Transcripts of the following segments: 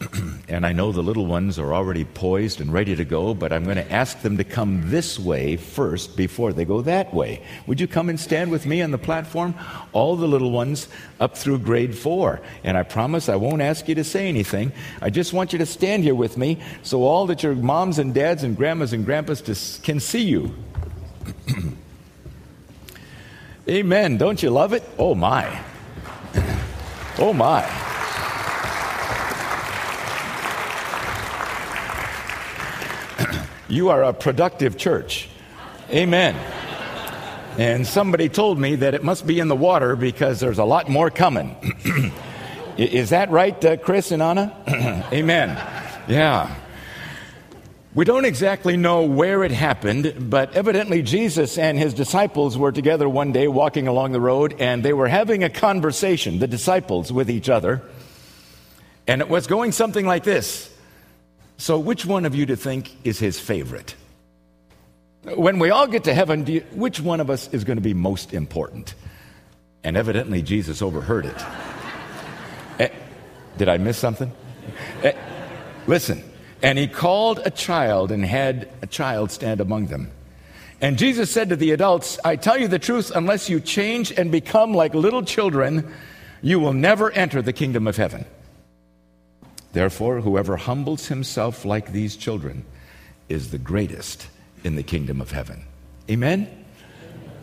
and I know the little ones are already poised and ready to go, but I'm going to ask them to come this way first before they go that way. Would you come and stand with me on the platform? All the little ones up through grade four. And I promise I won't ask you to say anything. I just want you to stand here with me so all that your moms and dads and grandmas and grandpas can see you. Amen. Don't you love it? Oh, my. Oh, my. You are a productive church. Amen. And somebody told me that it must be in the water because there's a lot more coming. Is that right, uh, Chris and Anna? Amen. Yeah. We don't exactly know where it happened, but evidently Jesus and his disciples were together one day walking along the road and they were having a conversation, the disciples with each other. And it was going something like this So, which one of you do think is his favorite? When we all get to heaven, you, which one of us is going to be most important? And evidently, Jesus overheard it. eh, did I miss something? Eh, listen, and he called a child and had a child stand among them. And Jesus said to the adults, I tell you the truth, unless you change and become like little children, you will never enter the kingdom of heaven. Therefore, whoever humbles himself like these children is the greatest in the kingdom of heaven. Amen?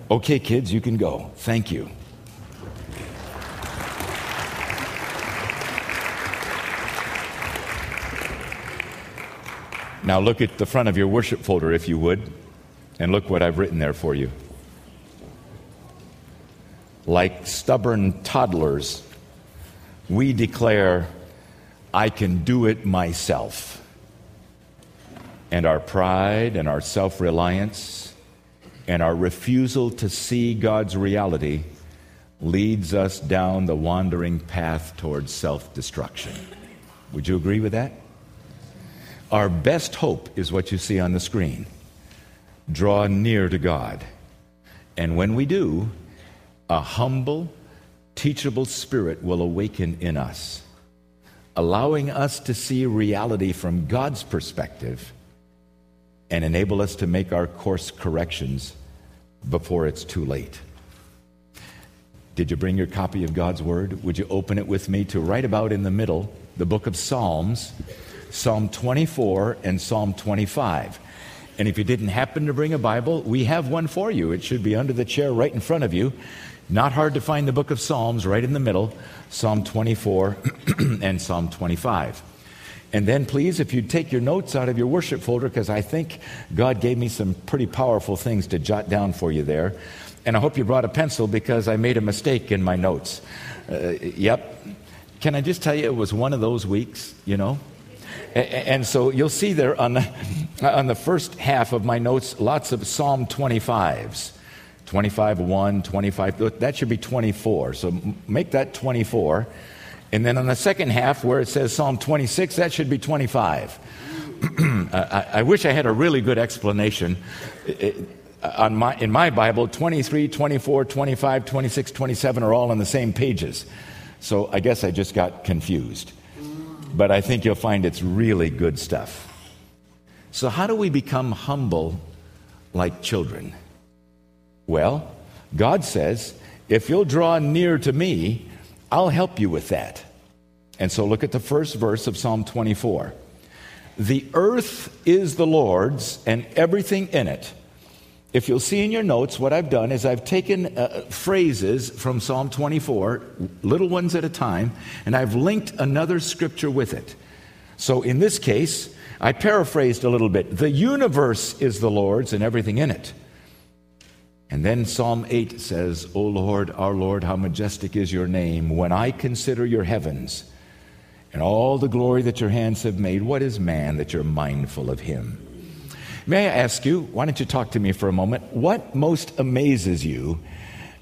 Okay, kids, you can go. Thank you. Now look at the front of your worship folder, if you would, and look what I've written there for you. Like stubborn toddlers, we declare, I can do it myself. And our pride and our self reliance and our refusal to see God's reality leads us down the wandering path towards self destruction. Would you agree with that? Our best hope is what you see on the screen draw near to God. And when we do, a humble, teachable spirit will awaken in us, allowing us to see reality from God's perspective and enable us to make our course corrections before it's too late. Did you bring your copy of God's Word? Would you open it with me to right about in the middle, the book of Psalms? Psalm 24 and Psalm 25. And if you didn't happen to bring a Bible, we have one for you. It should be under the chair right in front of you. Not hard to find the book of Psalms right in the middle Psalm 24 and Psalm 25. And then, please, if you'd take your notes out of your worship folder, because I think God gave me some pretty powerful things to jot down for you there. And I hope you brought a pencil because I made a mistake in my notes. Uh, yep. Can I just tell you, it was one of those weeks, you know? And so you'll see there on the, on the first half of my notes lots of Psalm 25s. 25 1, 25, that should be 24. So make that 24. And then on the second half, where it says Psalm 26, that should be 25. I, I, wish I had a really good explanation. on my, in my Bible, 23, 24, 25, 26, 27 are all on the same pages. So I guess I just got confused but I think you'll find it's really good stuff. So, how do we become humble like children? Well, God says, if you'll draw near to me, I'll help you with that. And so, look at the first verse of Psalm 24. The earth is the Lord's and everything in it if you'll see in your notes, what I've done is I've taken uh, phrases from Psalm 24, little ones at a time, and I've linked another scripture with it. So in this case, I paraphrased a little bit. The universe is the Lord's and everything in it. And then Psalm 8 says, O Lord, our Lord, how majestic is your name. When I consider your heavens and all the glory that your hands have made, what is man that you're mindful of him? May I ask you, why don't you talk to me for a moment? What most amazes you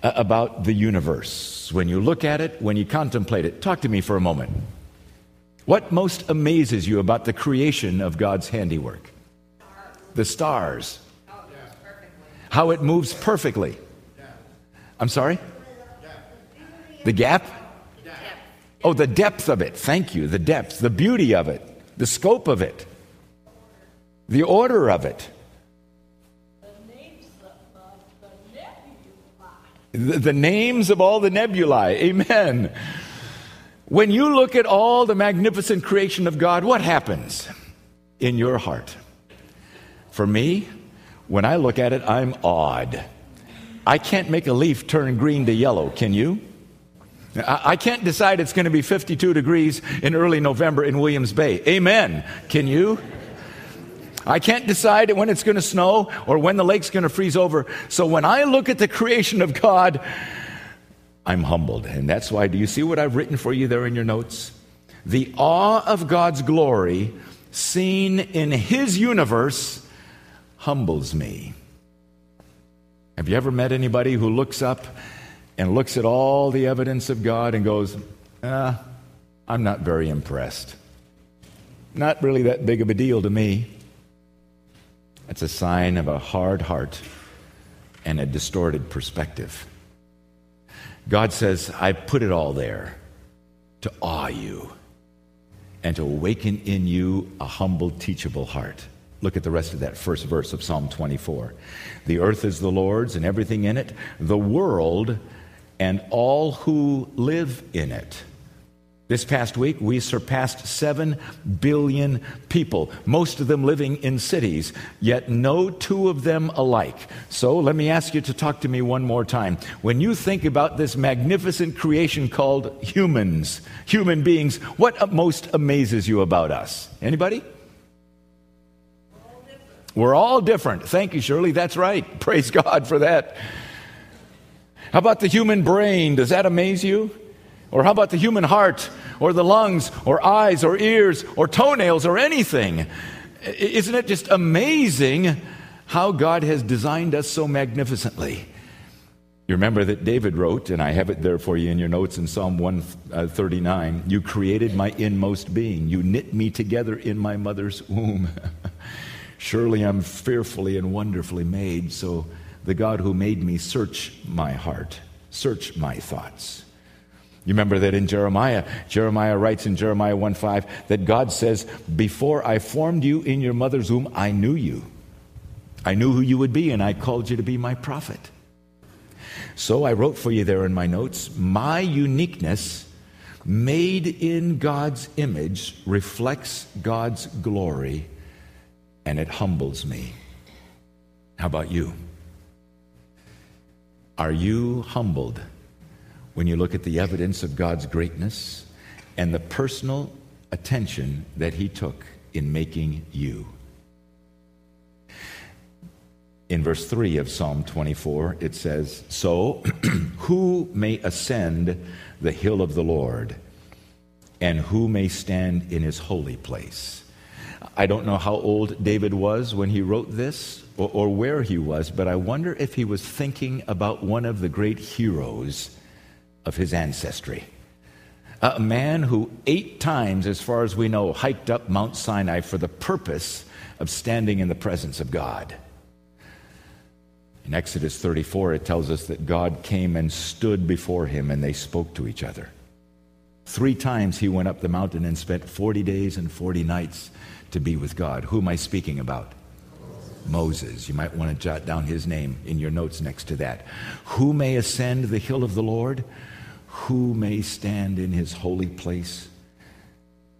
uh, about the universe? When you look at it, when you contemplate it, talk to me for a moment. What most amazes you about the creation of God's handiwork? The stars. How it moves perfectly. I'm sorry? The gap? Oh, the depth of it. Thank you. The depth, the beauty of it, the scope of it, the order of it. The, names of all the nebulae. Amen. When you look at all the magnificent creation of God, what happens in your heart? For me, when I look at it, I'm awed. I can't make a leaf turn green to yellow, can you? I can't decide it's going to be 52 degrees in early November in Williams Bay. Amen. Can you? I can't decide when it's going to snow or when the lake's going to freeze over. So when I look at the creation of God, I'm humbled. And that's why, do you see what I've written for you there in your notes? The awe of God's glory seen in His universe humbles me. Have you ever met anybody who looks up and looks at all the evidence of God and goes, ah, I'm not very impressed? Not really that big of a deal to me. It's a sign of a hard heart and a distorted perspective. God says, I put it all there to awe you and to awaken in you a humble, teachable heart. Look at the rest of that first verse of Psalm 24. The earth is the Lord's and everything in it, the world and all who live in it. This past week, we surpassed 7 billion people, most of them living in cities, yet no two of them alike. So let me ask you to talk to me one more time. When you think about this magnificent creation called humans, human beings, what most amazes you about us? Anybody? We're all different. Thank you, Shirley. That's right. Praise God for that. How about the human brain? Does that amaze you? Or how about the human heart, or the lungs, or eyes, or ears, or toenails, or anything? Isn't it just amazing how God has designed us so magnificently? You remember that David wrote, and I have it there for you in your notes in Psalm 139 uh, You created my inmost being, you knit me together in my mother's womb. Surely I'm fearfully and wonderfully made. So the God who made me search my heart, search my thoughts. You remember that in Jeremiah, Jeremiah writes in Jeremiah 1 5 that God says, Before I formed you in your mother's womb, I knew you. I knew who you would be, and I called you to be my prophet. So I wrote for you there in my notes my uniqueness, made in God's image, reflects God's glory and it humbles me. How about you? Are you humbled when you look at the evidence of God's greatness and the personal attention that He took in making you? In verse 3 of Psalm 24, it says, So who may ascend the hill of the Lord, and who may stand in his holy place? I don't know how old David was when he wrote this or, or, where he was, but I wonder if he was thinking about one of the great heroes of his ancestry. A man who eight times, as far as we know, hiked up Mount Sinai for the purpose of standing in the presence of God. In Exodus 34, it tells us that God came and stood before him and they spoke to each other. Three times he went up the mountain and spent 40 days and 40 nights to be with God. Who am I speaking about? Moses. You might want to jot down his name in your notes next to that. Who may ascend the hill of the Lord? Who may stand in his holy place?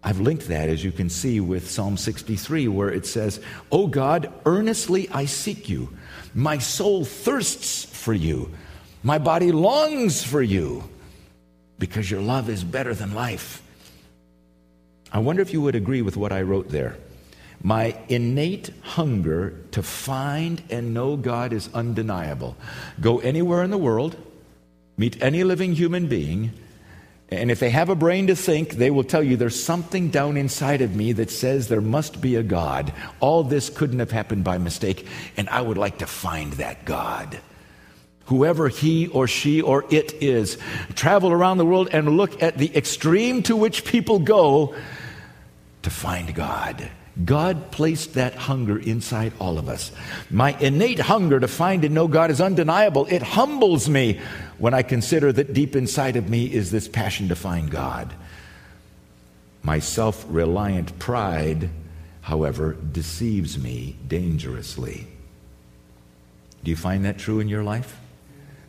I've linked that, as you can see, with Psalm 63, where it says, O God, earnestly I seek you. My soul thirsts for you. My body longs for you because your love is better than life. I wonder if you would agree with what I wrote there. My innate hunger to find and know God is undeniable. Go anywhere in the world, meet any living human being, and if they have a brain to think, they will tell you there's something down inside of me that says there must be a God. All this couldn't have happened by mistake, and I would like to find that God. Whoever he or she or it is, travel around the world and look at the extreme to which people go to find God. God placed that hunger inside all of us. My innate hunger to find and know God is undeniable. It humbles me when I consider that deep inside of me is this passion to find God. My self reliant pride, however, deceives me dangerously. Do you find that true in your life?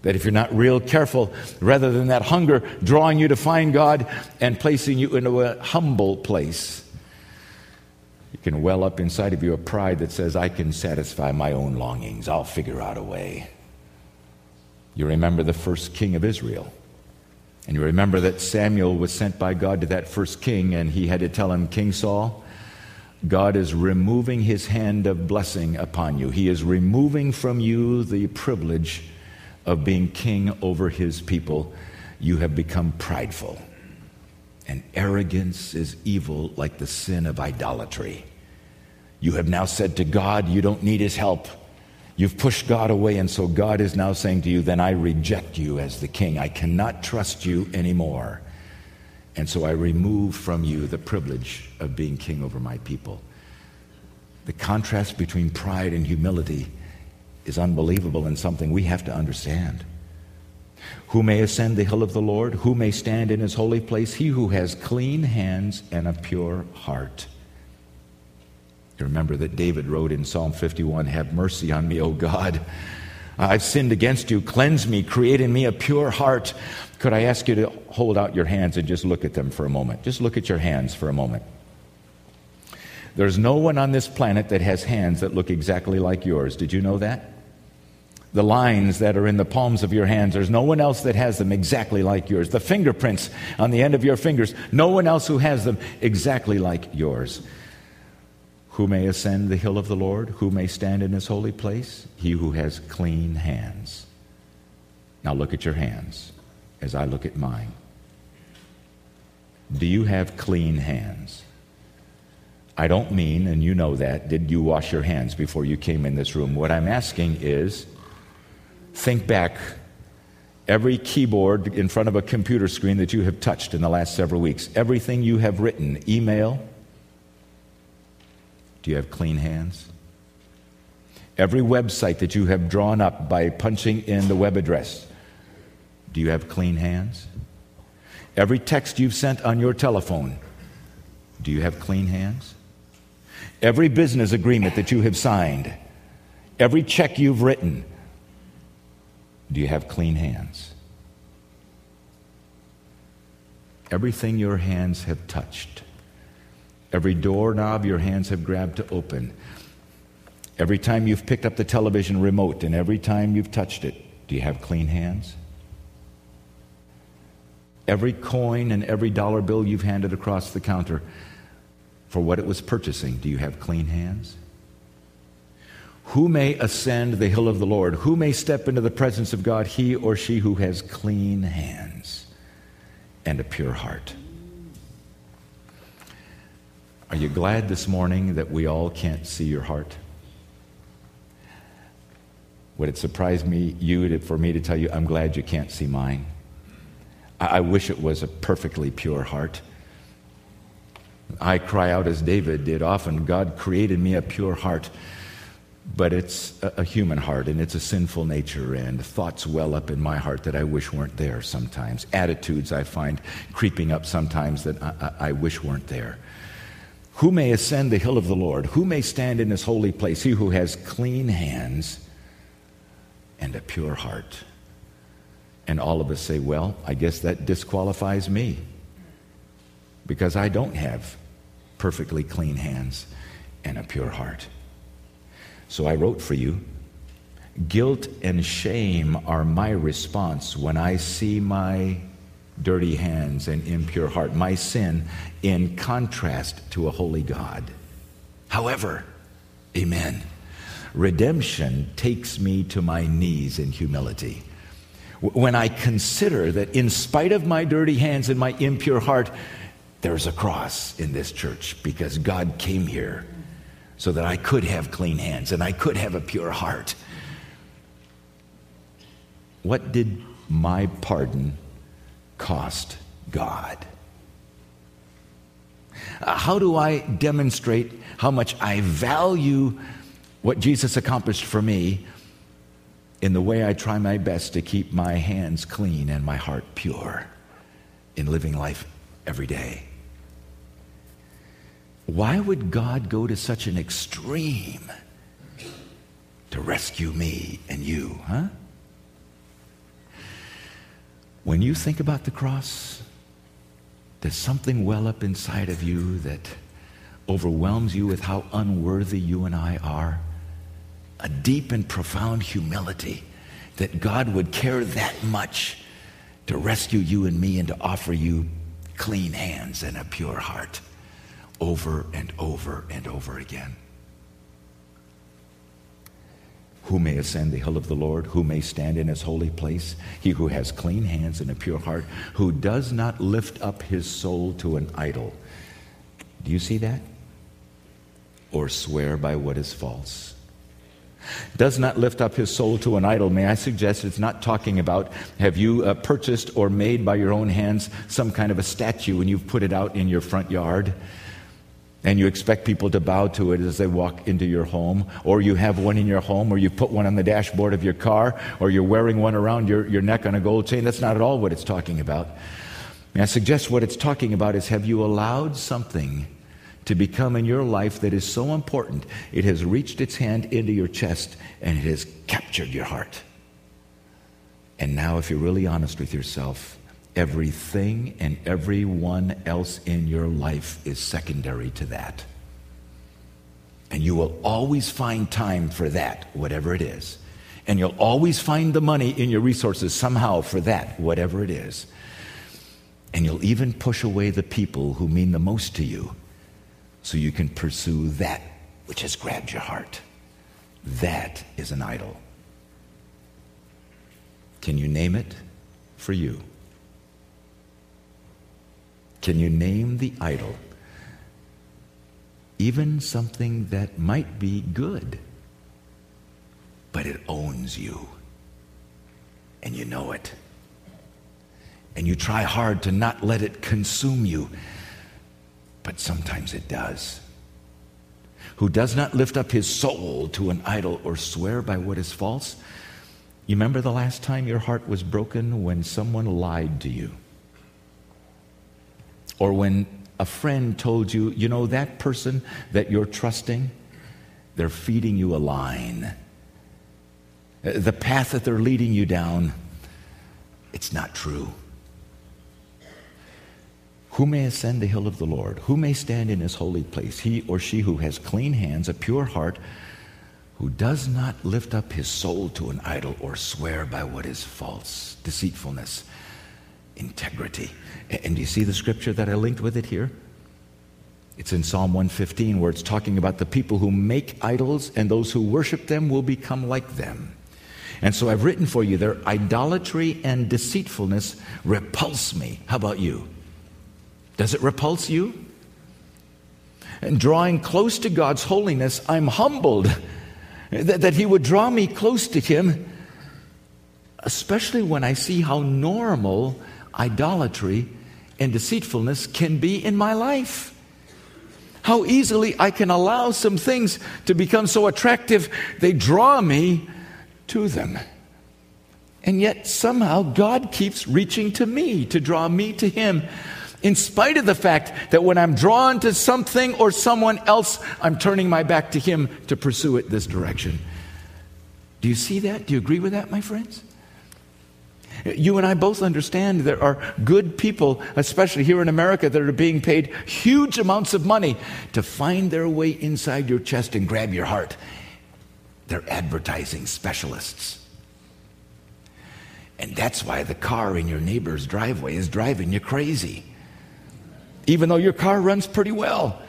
That if you're not real careful, rather than that hunger drawing you to find God and placing you into a humble place, can well up inside of you a pride that says, I can satisfy my own longings. I'll figure out a way. You remember the first king of Israel. And you remember that Samuel was sent by God to that first king, and he had to tell him, King Saul, God is removing his hand of blessing upon you. He is removing from you the privilege of being king over his people. You have become prideful. And arrogance is evil like the sin of idolatry. You have now said to God, You don't need his help. You've pushed God away, and so God is now saying to you, Then I reject you as the king. I cannot trust you anymore. And so I remove from you the privilege of being king over my people. The contrast between pride and humility is unbelievable and something we have to understand. Who may ascend the hill of the Lord? Who may stand in his holy place? He who has clean hands and a pure heart you remember that David wrote in Psalm 51 Have mercy on me, O God. I've sinned against you. Cleanse me. Create in me a pure heart. Could I ask you to hold out your hands and just look at them for a moment? Just look at your hands for a moment. There's no one on this planet that has hands that look exactly like yours. Did you know that? The lines that are in the palms of your hands, there's no one else that has them exactly like yours. The fingerprints on the end of your fingers, no one else who has them exactly like yours. Who may ascend the hill of the Lord? Who may stand in his holy place? He who has clean hands. Now look at your hands as I look at mine. Do you have clean hands? I don't mean, and you know that, did you wash your hands before you came in this room? What I'm asking is think back every keyboard in front of a computer screen that you have touched in the last several weeks, everything you have written, email, do you have clean hands? Every website that you have drawn up by punching in the web address, do you have clean hands? Every text you've sent on your telephone, do you have clean hands? Every business agreement that you have signed, every check you've written, do you have clean hands? Everything your hands have touched, Every doorknob your hands have grabbed to open. Every time you've picked up the television remote and every time you've touched it, do you have clean hands? Every coin and every dollar bill you've handed across the counter for what it was purchasing, do you have clean hands? Who may ascend the hill of the Lord? Who may step into the presence of God? He or she who has clean hands and a pure heart. Are you glad this morning that we all can't see your heart? Would it surprise me, you, for me to tell you, I'm glad you can't see mine? I, I wish it was a perfectly pure heart. I cry out as David did often God created me a pure heart, but it's a, a, human heart and it's a sinful nature, and thoughts well up in my heart that I wish weren't there sometimes. Attitudes I find creeping up sometimes that I, I, I wish weren't there. Who may ascend the hill of the Lord? Who may stand in his holy place? He who has clean hands and a pure heart. And all of us say, well, I guess that disqualifies me because I don't have perfectly clean hands and a pure heart. So I wrote for you guilt and shame are my response when I see my dirty hands and impure heart, my sin, in contrast to a holy God. However, amen, redemption takes me to my knees in humility. When I consider that in spite of my dirty hands and my impure heart, there's a cross in this church because God came here so that I could have clean hands and I could have a pure heart. What did my pardon cost God? Uh, how do I demonstrate how much I value what Jesus accomplished for me in the way I try my best to keep my hands clean and my heart pure in living life every day? Why would God go to such an extreme to rescue me and you, huh? When you think about the cross, does something well up inside of you that overwhelms you with how unworthy you and I are? A deep and profound humility that God would care that much to rescue you and me and to offer you clean hands and a pure heart over and over and over again. Who may ascend the hill of the Lord? Who may stand in his holy place? He who has clean hands and a pure heart, who does not lift up his soul to an idol. Do you see that? Or swear by what is false does not lift up his soul to an idol, may I suggest it's not talking about have you uh, purchased or made by your own hands some kind of a statue and you've put it out in your front yard and you expect people to bow to it as they walk into your home, or you have one in your home, or you put one on the dashboard of your car, or you're wearing one around your, your neck on a gold chain. That's not at all what it's talking about. May I suggest what it's talking about is have you allowed something to become in your life that is so important, it has reached its hand into your chest and it has captured your heart. And now, if you're really honest with yourself, everything and everyone else in your life is secondary to that. And you will always find time for that, whatever it is. And you'll always find the money in your resources somehow for that, whatever it is. And you'll even push away the people who mean the most to you so you can pursue that which has grabbed your heart. That is an idol. Can you name it for you? Can you name the idol? Even something that might be good, but it owns you, and you know it. And you try hard to not let it consume you but sometimes it does. Who does not lift up his soul to an idol or swear by what is false. You remember the last time your heart was broken when someone lied to you? Or when a friend told you, you know, that person that you're trusting, they're feeding you a line. The path that they're leading you down, it's not true. Who may ascend the hill of the Lord? Who may stand in his holy place? He or she who has clean hands, a pure heart, who does not lift up his soul to an idol or swear by what is false, deceitfulness, integrity. And do you see the scripture that I linked with it here? It's in Psalm 115 where it's talking about the people who make idols and those who worship them will become like them. And so I've written for you there idolatry and deceitfulness repulse me. How about you? Does it repulse you? And drawing close to God's holiness, I'm humbled that, that He would draw me close to Him, especially when I see how normal idolatry and deceitfulness can be in my life. How easily I can allow some things to become so attractive, they draw me to them. And yet somehow God keeps reaching to me to draw me to Him in spite of the fact that when I'm drawn to something or someone else, I'm turning my back to Him to pursue it this direction. Do you see that? Do you agree with that, my friends? You and I both understand there are good people, especially here in America, that are being paid huge amounts of money to find their way inside your chest and grab your heart. They're advertising specialists. And that's why the car in your neighbor's driveway is driving you crazy even though your car runs pretty well.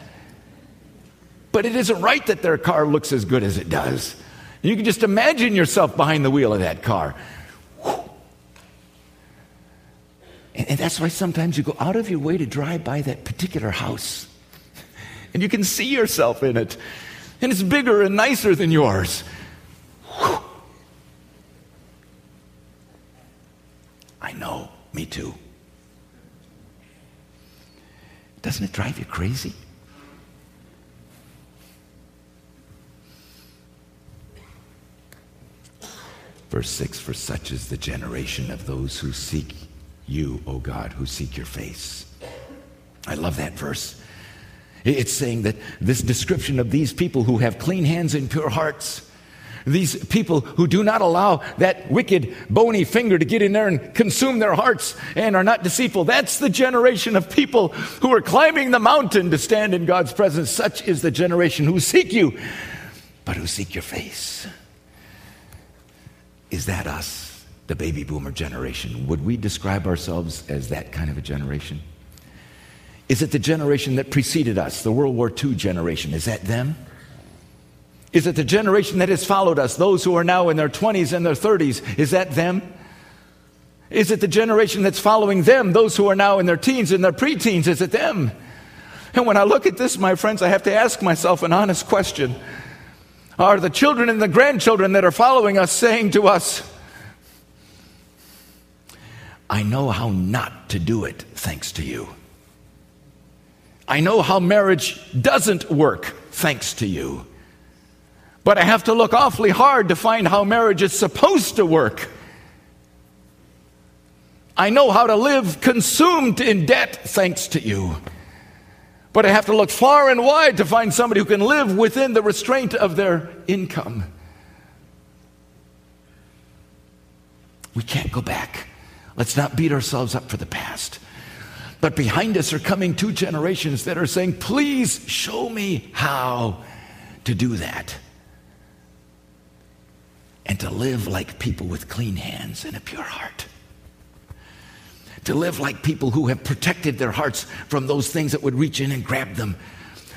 But it isn't right that their car looks as good as it does. You can just imagine yourself behind the wheel of that car. And, that's why sometimes you go out of your way to drive by that particular house. And you can see yourself in it. And it's bigger and nicer than yours. I know, me too. Doesn't it drive you crazy? Verse 6 For such is the generation of those who seek you, O God, who seek your face. I love that verse. It's saying that this description of these people who have clean hands and pure hearts, these people who do not allow that wicked, bony finger to get in there and consume their hearts and are not deceitful. That's the generation of people who are climbing the mountain to stand in God's presence. Such is the generation who seek you, but who seek your face. Is that us, the baby boomer generation? Would we describe ourselves as that kind of a generation? Is it the generation that preceded us, the World War II generation? Is that them? Is it the generation that has followed us, those who are now in their 20s and their 30s? Is that them? Is it the generation that's following them, those who are now in their teens and their preteens? Is it them? And when I look at this, my friends, I have to ask myself an honest question. Are the children and the grandchildren that are following us saying to us, I know how not to do it thanks to you? I know how marriage doesn't work thanks to you. But I have to look awfully hard to find how marriage is supposed to work. I know how to live consumed in debt thanks to you. But I have to look far and wide to find somebody who can live within the restraint of their income. We can't go back. Let's not beat ourselves up for the past. But behind us are coming two generations that are saying, Please show me how to do that and to live like people with clean hands and a pure heart. To live like people who have protected their hearts from those things that would reach in and grab them.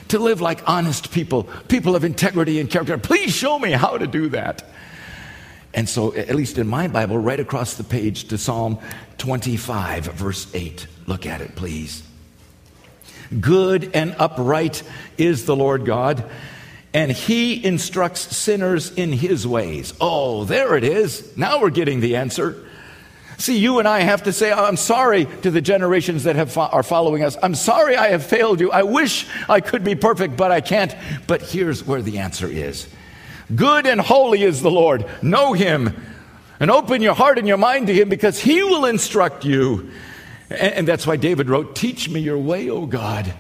To live like honest people, people of integrity and character. Please show me how to do that. And so, at least in my Bible, right across the page to Psalm 25, verse 8. Look at it, please. Good and upright is the Lord God and he instructs sinners in his ways. Oh, there it is. Now we're getting the answer. See, you and I have to say, I'm sorry to the generations that have fo- are following us. I'm sorry I have failed you. I wish I could be perfect, but I can't. But here's where the answer is Good and holy is the Lord. Know him and open your heart and your mind to him because he will instruct you. And, that's why David wrote, Teach me your way, O God,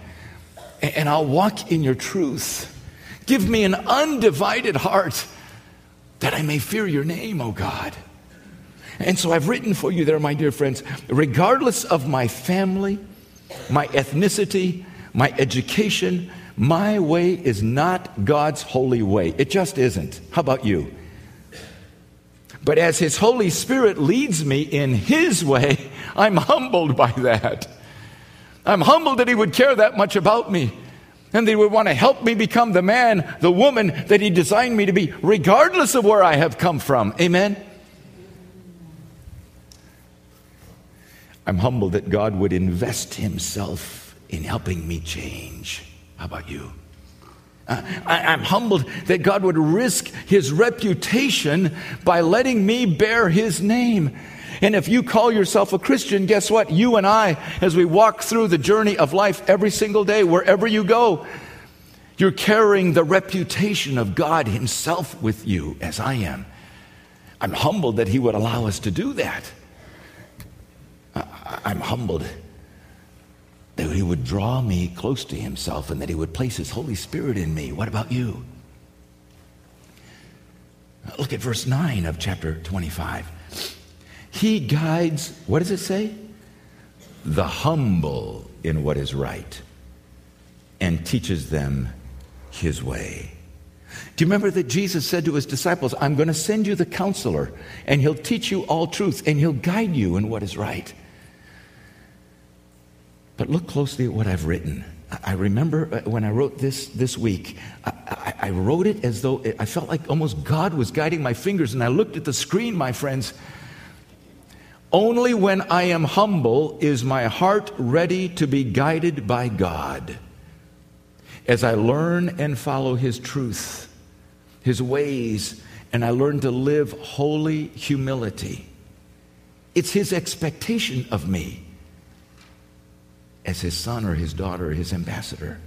and I'll walk in your truth. Give me an undivided heart that I may fear your name, O God. And so I've written for you there, my dear friends, regardless of my family, my ethnicity, my education, my way is not God's holy way. It just isn't. How about you? But as His Holy Spirit leads me in His way, I'm humbled by that. I'm humbled that He would care that much about me and that He would want to help me become the man, the woman that He designed me to be, regardless of where I have come from. Amen? I'm humbled that God would invest Himself in helping me change. How about you? Uh, I, am humbled that God would risk His reputation by letting me bear His name. And if you call yourself a Christian, guess what? You and I, as we walk through the journey of life every single day, wherever you go, you're carrying the reputation of God Himself with you, as I am. I'm humbled that He would allow us to do that. I'm humbled that He would draw me close to Himself and that He would place His Holy Spirit in me. What about you? Look at verse 9 of chapter 25. He guides, what does it say? The humble in what is right and teaches them his way. Do you remember that Jesus said to his disciples, I'm going to send you the counselor, and he'll teach you all truth, and he'll guide you in what is right? But look closely at what I've written. I remember uh, when I wrote this this week, I, I, I wrote it as though I felt like almost God was guiding my fingers, and I looked at the screen, my friends, only when I am humble is my heart ready to be guided by God. As I learn and follow His truth, His ways, and I learn to live holy humility, it's His expectation of me as His son or His daughter, His ambassador.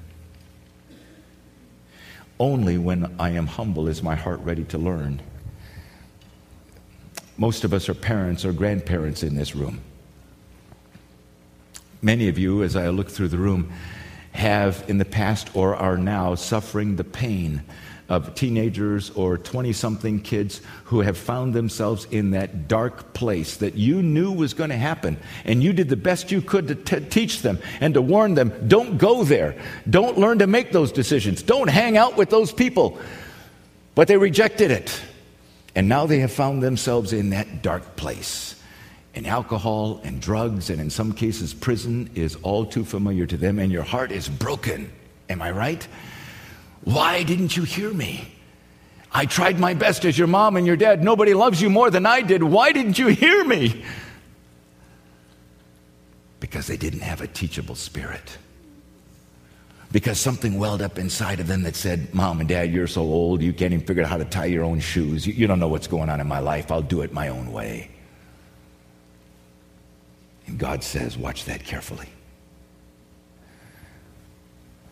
Only when I am humble is my heart ready to learn. Most of us are parents or grandparents in this room. Many of you, as I look through the room, have in the past or are now suffering the pain of teenagers or 20 something kids who have found themselves in that dark place that you knew was going to happen. And you did the best you could to t- teach them and to warn them don't go there. Don't learn to make those decisions. Don't hang out with those people. But they rejected it. And now they have found themselves in that dark place. And alcohol and drugs, and in some cases, prison is all too familiar to them, and your heart is broken. Am I right? Why didn't you hear me? I tried my best as your mom and your dad. Nobody loves you more than I did. Why didn't you hear me? Because they didn't have a teachable spirit. Because something welled up inside of them that said, Mom and Dad, you're so old, you can't even figure out how to tie your own shoes. You, don't know what's going on in my life. I'll do it my own way. And God says, Watch that carefully.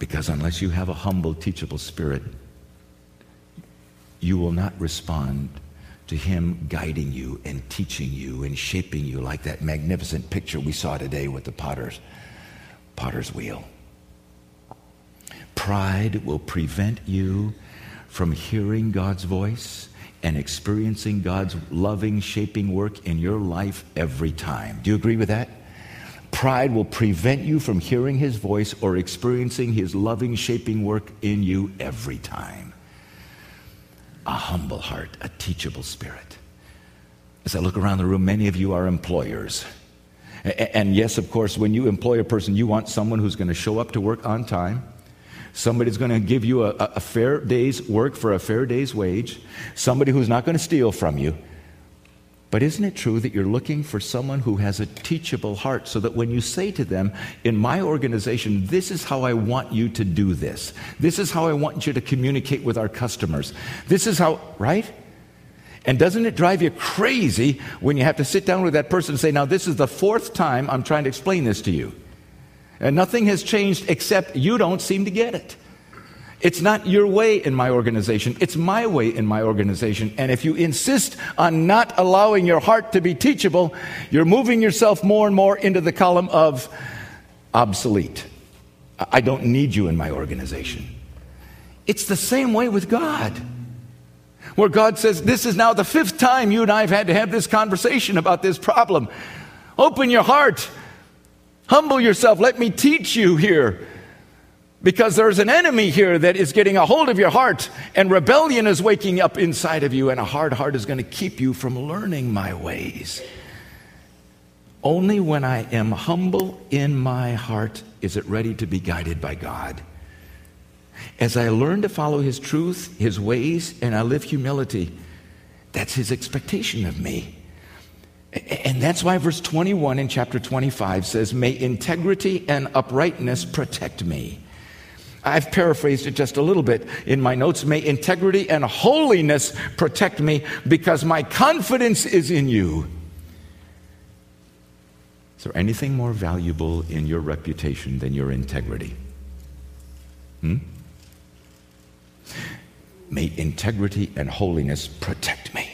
Because unless you have a humble, teachable spirit, you will not respond to Him guiding you and teaching you and shaping you like that magnificent picture we saw today with the potter's, potter's wheel. Pride will prevent you from hearing God's voice and experiencing God's loving, shaping work in your life every time. Do you agree with that? Pride will prevent you from hearing his voice or experiencing his loving, shaping work in you every time. A humble heart, a teachable spirit. As I look around the room, many of you are employers. And yes, of course, when you employ a person, you want someone who's going to show up to work on time. Somebody's going to give you a, a fair day's work for a fair day's wage. Somebody who's not going to steal from you. But isn't it true that you're looking for someone who has a teachable heart so that when you say to them, in my organization, this is how I want you to do this, this is how I want you to communicate with our customers, this is how, right? And doesn't it drive you crazy when you have to sit down with that person and say, now this is the fourth time I'm trying to explain this to you? And nothing has changed except you don't seem to get it. It's not your way in my organization, it's my way in my organization. And if you insist on not allowing your heart to be teachable, you're moving yourself more and more into the column of obsolete. I don't need you in my organization. It's the same way with God. Where God says, This is now the fifth time you and I have had to have this conversation about this problem. Open your heart, humble yourself, let me teach you here. Because there's an enemy here that is getting a hold of your heart, and rebellion is waking up inside of you, and a hard heart is going to keep you from learning my ways. Only when I am humble in my heart is it ready to be guided by God. As I learn to follow His truth, His ways, and I live humility, that's His expectation of me. And that's why verse 21 in chapter 25 says, May integrity and uprightness protect me. I've paraphrased it just a little bit in my notes. May integrity and holiness protect me because my confidence is in you. Is there anything more valuable in your reputation than your integrity? Hmm? May integrity and holiness protect me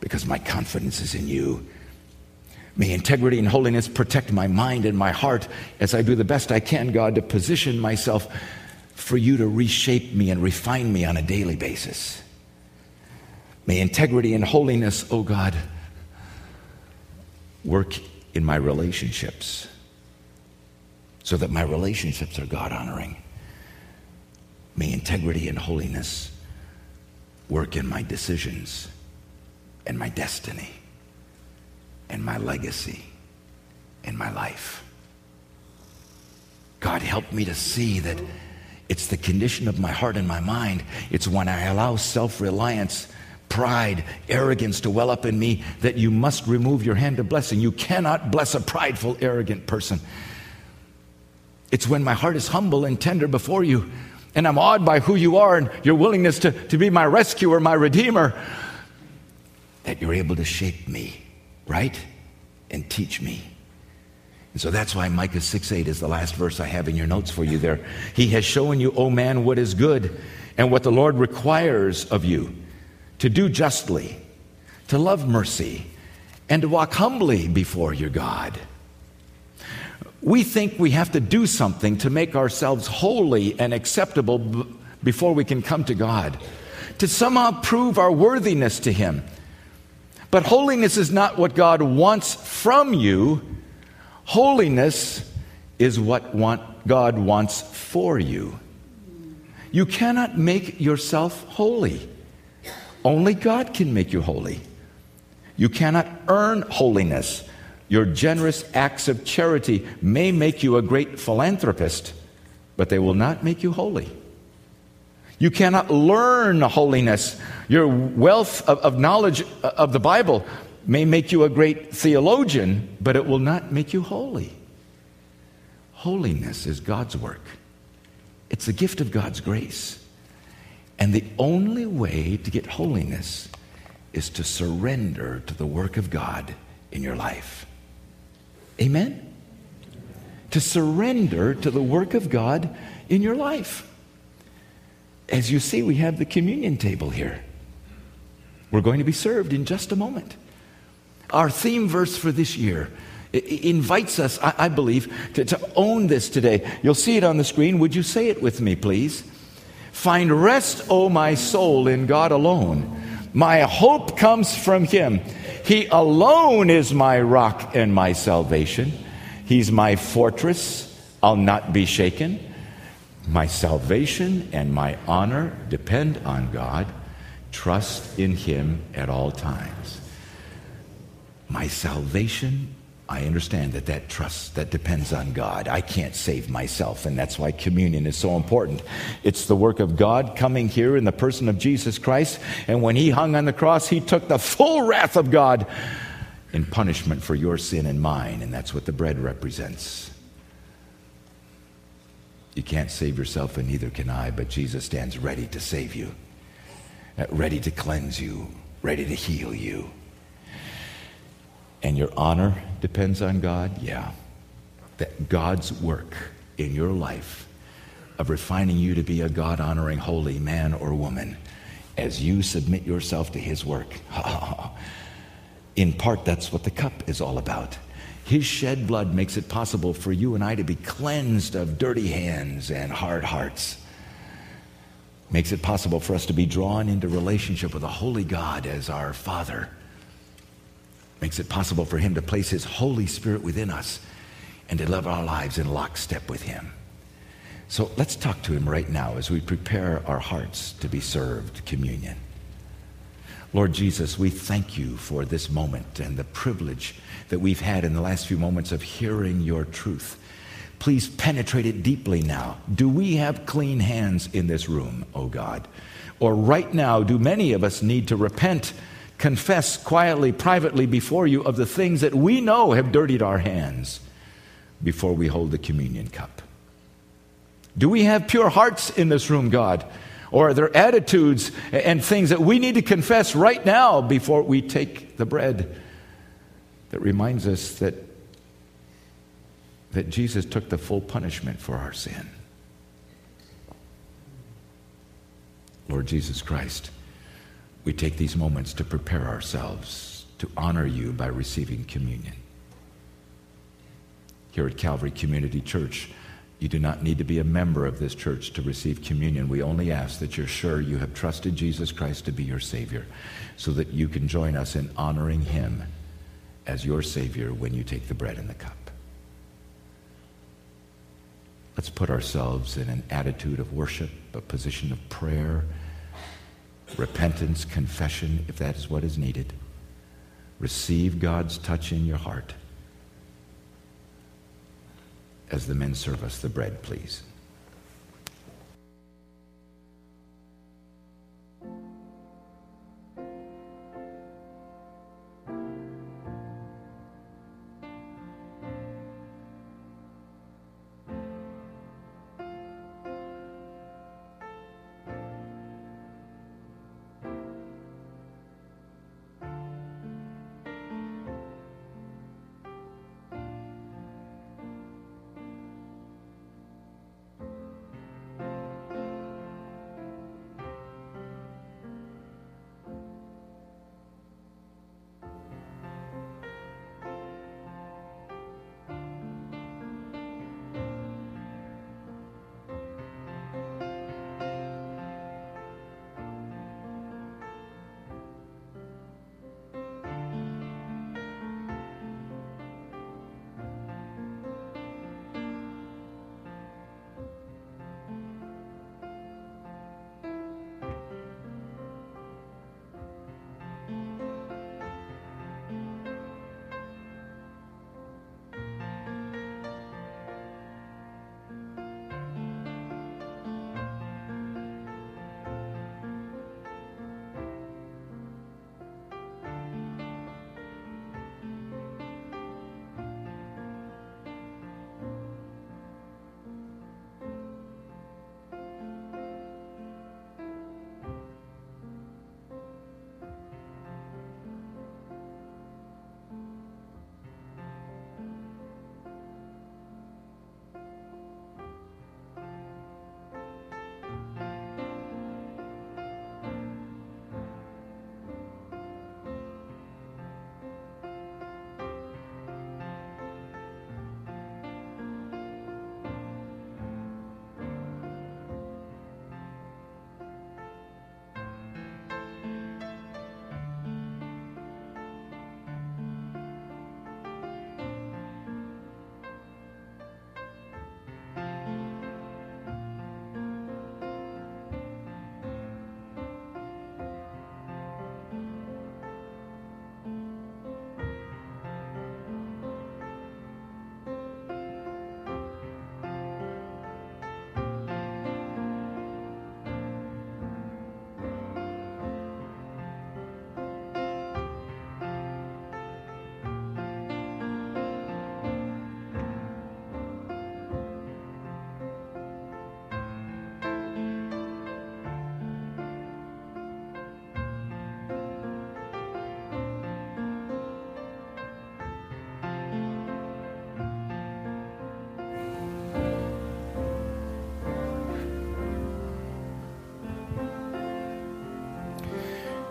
because my confidence is in you. May integrity and holiness protect my mind and my heart as I do the best I can, God, to position myself for you to reshape me and refine me on a daily basis. May integrity and holiness, oh God, work in my relationships so that my relationships are God honoring. May integrity and holiness work in my decisions and my destiny and my legacy and my life. God, help me to see that it's the condition of my heart and my mind. It's when I allow self reliance, pride, arrogance to well up in me that you must remove your hand of blessing. You cannot bless a prideful, arrogant person. It's when my heart is humble and tender before you, and I'm awed by who you are and your willingness to, to be my rescuer, my redeemer, that you're able to shape me, right? And teach me. And so that's why Micah 6 8 is the last verse I have in your notes for you there. He has shown you, O oh man, what is good and what the Lord requires of you to do justly, to love mercy, and to walk humbly before your God. we think we have to do something to make ourselves holy and acceptable b- before we can come to God, to somehow prove our worthiness to Him. But holiness is not what God wants from you. Holiness is what want, God wants for you. You cannot make yourself holy. Only God can make you holy. You cannot earn holiness. Your generous acts of charity may make you a great philanthropist, but they will not make you holy. You cannot learn holiness. Your wealth of, of, knowledge of the Bible may make you a great theologian, but it will not make you holy. Holiness is God's work, it's a gift of God's grace. And the only way to get holiness is to surrender to the work of God in your life. Amen? To surrender to the work of God in your life. As you see, we have the communion table here. We're going to be served in just a moment. Our theme verse for this year invites us, I, believe, to, to own this today. You'll see it on the screen. Would you say it with me, please? Find rest, O my soul, in God alone. My hope comes from Him. He alone is my rock and my salvation. He's my fortress. I'll not be shaken. My salvation and my honor depend on God. Trust in Him at all times. My salvation I understand that that trust that depends on God. I can't save myself, and that's why communion is so important. It's the work of God coming here in the person of Jesus Christ, and when he hung on the cross, he took the full wrath of God in punishment for your sin and mine, and that's what the bread represents. You can't save yourself, and neither can I, but Jesus stands ready to save you, ready to cleanse you, ready to heal you and your honor depends on God? Yeah. That God's work in your life of refining you to be a God honoring, holy man or woman as you submit yourself to His work. in part, that's what the cup is all about. His shed blood makes it possible for you and I to be cleansed of dirty hands and hard hearts. Makes it possible for us to be drawn into relationship with a holy God as our Father makes it possible for Him to place His Holy Spirit within us and to live our lives in lockstep with Him. So let's talk to Him right now as we prepare our hearts to be served communion. Lord Jesus, we thank you for this moment and the privilege that we've had in the last few moments of hearing your truth. Please penetrate it deeply now. Do we have clean hands in this room, O oh God? Or right now, do many of us need to repent confess quietly, privately before you of the things that we know have dirtied our hands before we hold the communion cup. Do we have pure hearts in this room, God? Or are there attitudes and things that we need to confess right now before we take the bread that reminds us that, that Jesus took the full punishment for our sin? Lord Jesus Christ we take these moments to prepare ourselves to honor you by receiving communion. Here at Calvary Community Church, you do not need to be a member of this church to receive communion. We only ask that you're sure you have trusted Jesus Christ to be your Savior so that you can join us in honoring Him as your Savior when you take the bread and the cup. Let's put ourselves in an attitude of worship, a position of prayer repentance, confession, if that is what is needed. Receive God's touch in your heart. As the men serve us the bread, please.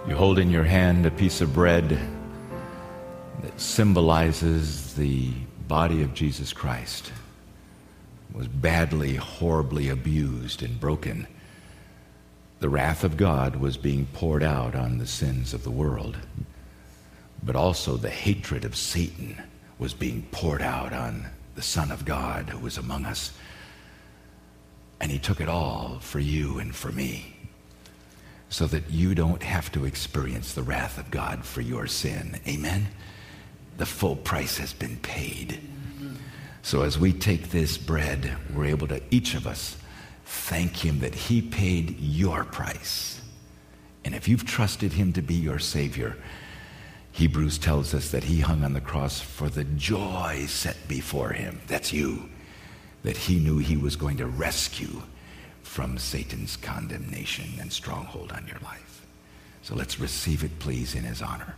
You hold in your hand a piece of bread that symbolizes the body of Jesus Christ was badly, horribly abused and broken. The wrath of God was being poured out on the sins of the world, but also the hatred of Satan was being poured out on the Son of God who was among us. And he took it all for you and for me so that you don't have to experience the wrath of God for your sin. Amen? The full price has been paid. So as we take this bread, we're able to, each of us, thank him that he paid your price. And if you've trusted him to be your Savior, Hebrews tells us that he hung on the cross for the joy set before him. That's you. That he knew he was going to rescue from Satan's condemnation and stronghold on your life. So let's receive it, please, in his honor.